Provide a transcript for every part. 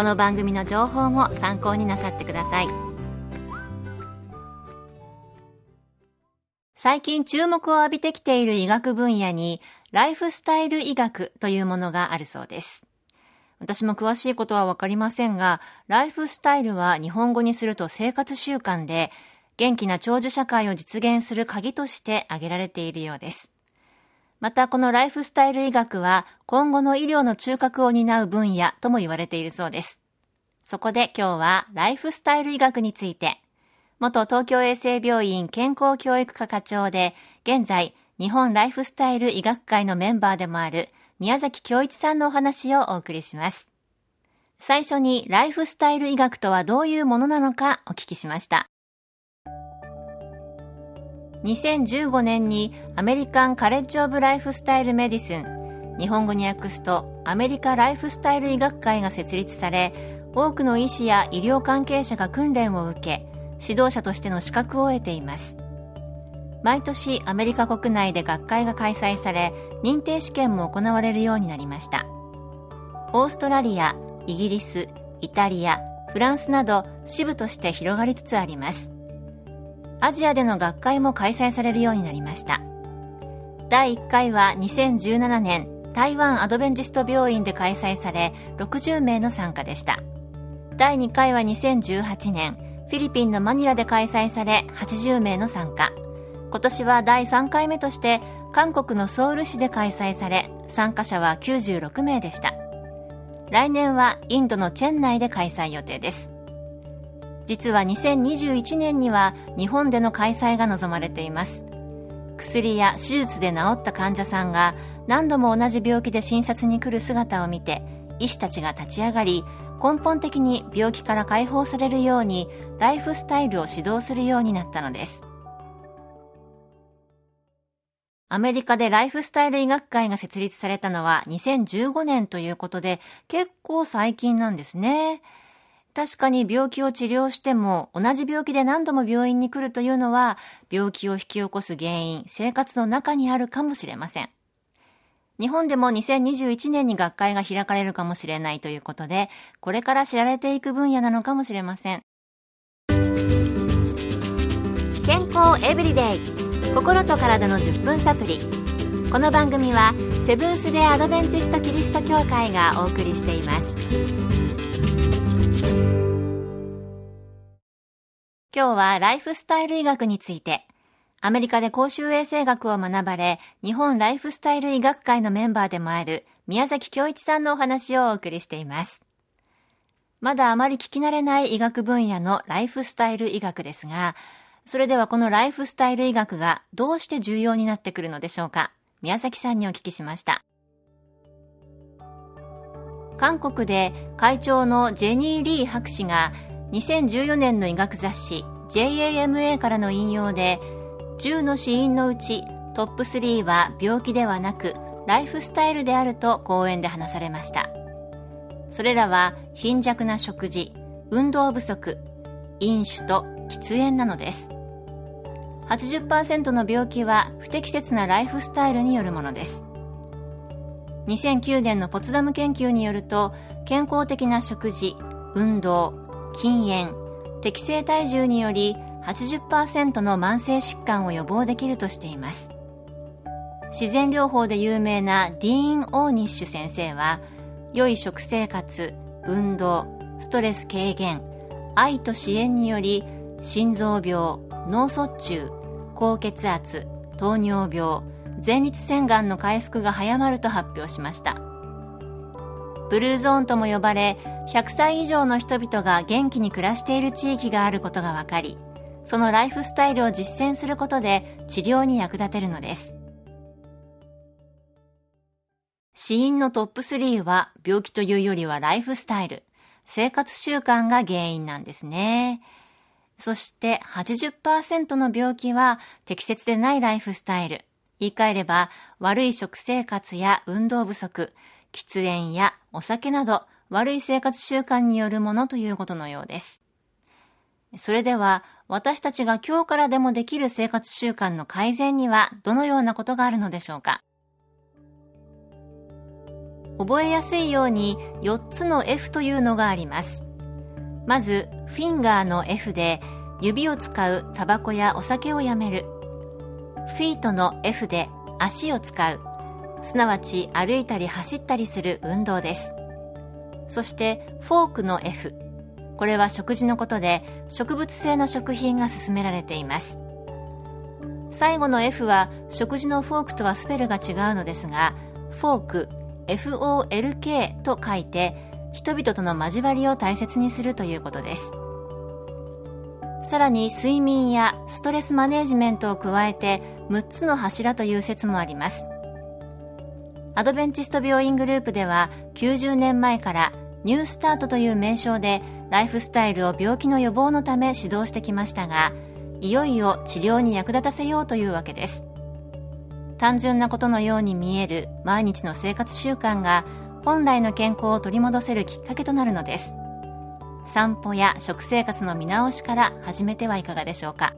この番組の情報も参考になさってください最近注目を浴びてきている医学分野にライフスタイル医学というものがあるそうです私も詳しいことはわかりませんが、ライフスタイルは日本語にすると生活習慣で、元気な長寿社会を実現する鍵として挙げられているようです。またこのライフスタイル医学は今後の医療の中核を担う分野とも言われているそうです。そこで今日はライフスタイル医学について、元東京衛生病院健康教育科課長で、現在日本ライフスタイル医学会のメンバーでもある宮崎京一さんのお話をお送りします。最初にライフスタイル医学とはどういうものなのかお聞きしました。2015年にアメリカンカレッジ・オブ・ライフスタイル・メディスン。日本語に訳すとアメリカライフスタイル医学会が設立され多くの医師や医療関係者が訓練を受け指導者としての資格を得ています。毎年アメリカ国内で学会が開催され認定試験も行われるようになりました。オーストラリアイギリスイタリアフランスなど支部として広がりつつあります。アジアでの学会も開催されるようになりました。第1回は2017年台湾アドベンチスト病院で開催され60名の参加でした。第2回は2018年フィリピンのマニラで開催され80名の参加。今年は第3回目として韓国のソウル市で開催され参加者は96名でした。来年はインドのチェン内で開催予定です。実は2021年には日本での開催が望まれています薬や手術で治った患者さんが何度も同じ病気で診察に来る姿を見て医師たちが立ち上がり根本的に病気から解放されるようにライフスタイルを指導するようになったのですアメリカでライフスタイル医学会が設立されたのは2015年ということで結構最近なんですね。確かに病気を治療しても同じ病気で何度も病院に来るというのは病気を引き起こす原因、生活の中にあるかもしれません。日本でも2021年に学会が開かれるかもしれないということで、これから知られていく分野なのかもしれません。健康エブリデイ心と体の10分サプリこの番組はセブンス・デ・アドベンチスト・キリスト教会がお送りしています今日はライフスタイル医学について、アメリカで公衆衛生学を学ばれ、日本ライフスタイル医学会のメンバーでもある宮崎京一さんのお話をお送りしています。まだあまり聞き慣れない医学分野のライフスタイル医学ですが、それではこのライフスタイル医学がどうして重要になってくるのでしょうか宮崎さんにお聞きしました。韓国で会長のジェニー・リー博士が2014年の医学雑誌 JAMA からの引用で10の死因のうちトップ3は病気ではなくライフスタイルであると講演で話されました。それらは貧弱な食事運動不足飲酒と喫煙なのです。80%の病気は不適切なライフスタイルによるものです。2009年のポツダム研究によると健康的な食事運動禁煙適正体重により80%の慢性疾患を予防できるとしています。自然療法で有名なディーン・オーニッシュ先生は良い食生活運動ストレス軽減愛と支援により心臓病脳卒中高血圧糖尿病前立腺がんの回復が早まると発表しました。ブルーゾーンとも呼ばれ100歳以上の人々が元気に暮らしている地域があることが分かりそのライフスタイルを実践することで治療に役立てるのです。死因のトップ3は病気というよりはライフスタイル生活習慣が原因なんですね。そして80%の病気は適切でないライフスタイル。言い換えれば悪い食生活や運動不足喫煙やお酒など悪い生活習慣によるものということのようです。それでは私たちが今日からでもできる生活習慣の改善にはどのようなことがあるのでしょうか？覚えやすいように4つの F というのがあります。まず、フィンガーの F で指を使うタバコやお酒をやめる。フィートの F で足を使う。すなわち歩いたり走ったりする運動です。そしてフォークの F これは食事のことで植物性の食品が勧められています。最後の F は食事のフォークとはスペルが違うのですがフォーク FOLK と書いて人々との交わりを大切にするということです。さらに睡眠やストレスマネジメントを加えて6つの柱という説もあります。アドベンチスト病院グループでは90年前からニュースタートという名称でライフスタイルを病気の予防のため指導してきましたがいよいよ治療に役立たせようというわけです。単純なことのように見える毎日の生活習慣が本来の健康を取り戻せるきっかけとなるのです。散歩や食生活の見直しから始めてはいかがでしょうか。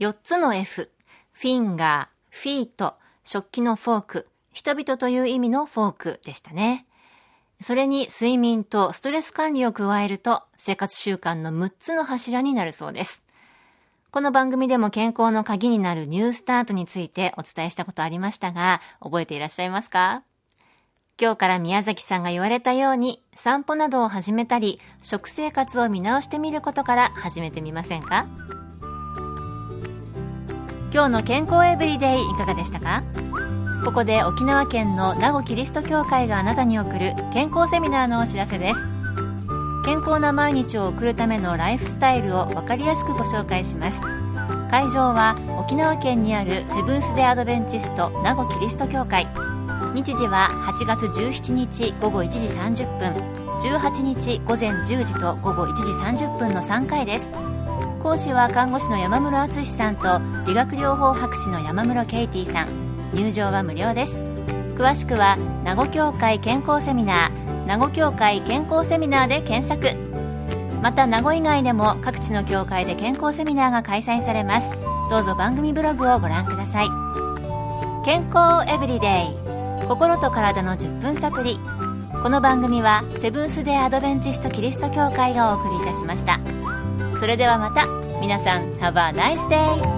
4つの F フィンガー。フィート、食器のフォーク、人々という意味のフォークでしたね。それに睡眠とストレス管理を加えると生活習慣の6つの柱になるそうです。この番組でも健康の鍵になるニュースタートについてお伝えしたことありましたが、覚えていらっしゃいますか？今日から宮崎さんが言われたように散歩などを始めたり食生活を見直してみることから始めてみませんか？今日の健康エブリデイいかがでしたか？ここで沖縄県の名護キリスト教会があなたに送る健康セミナーのお知らせです。健康な毎日を送るためのライフスタイルを分かりやすくご紹介します。会場は沖縄県にあるセブンス・デ・アドベンチスト名護キリスト教会。日時は8月17日午後1時30分18日午前10時と午後1時30分の3回です。講師は看護師の山室敦さんと理学療法博士の山室ケイティさん。入場は無料です。詳しくは名護協会健康セミナー名護協会健康セミナーで検索。また名護以外でも各地の協会で健康セミナーが開催されます。どうぞ番組ブログをご覧ください。健康エブリデイ心と体の10分サプリこの番組はセブンス・デ・アドベンチスト・キリスト教会がお送りいたしました。それではまた皆さん Have a nice day!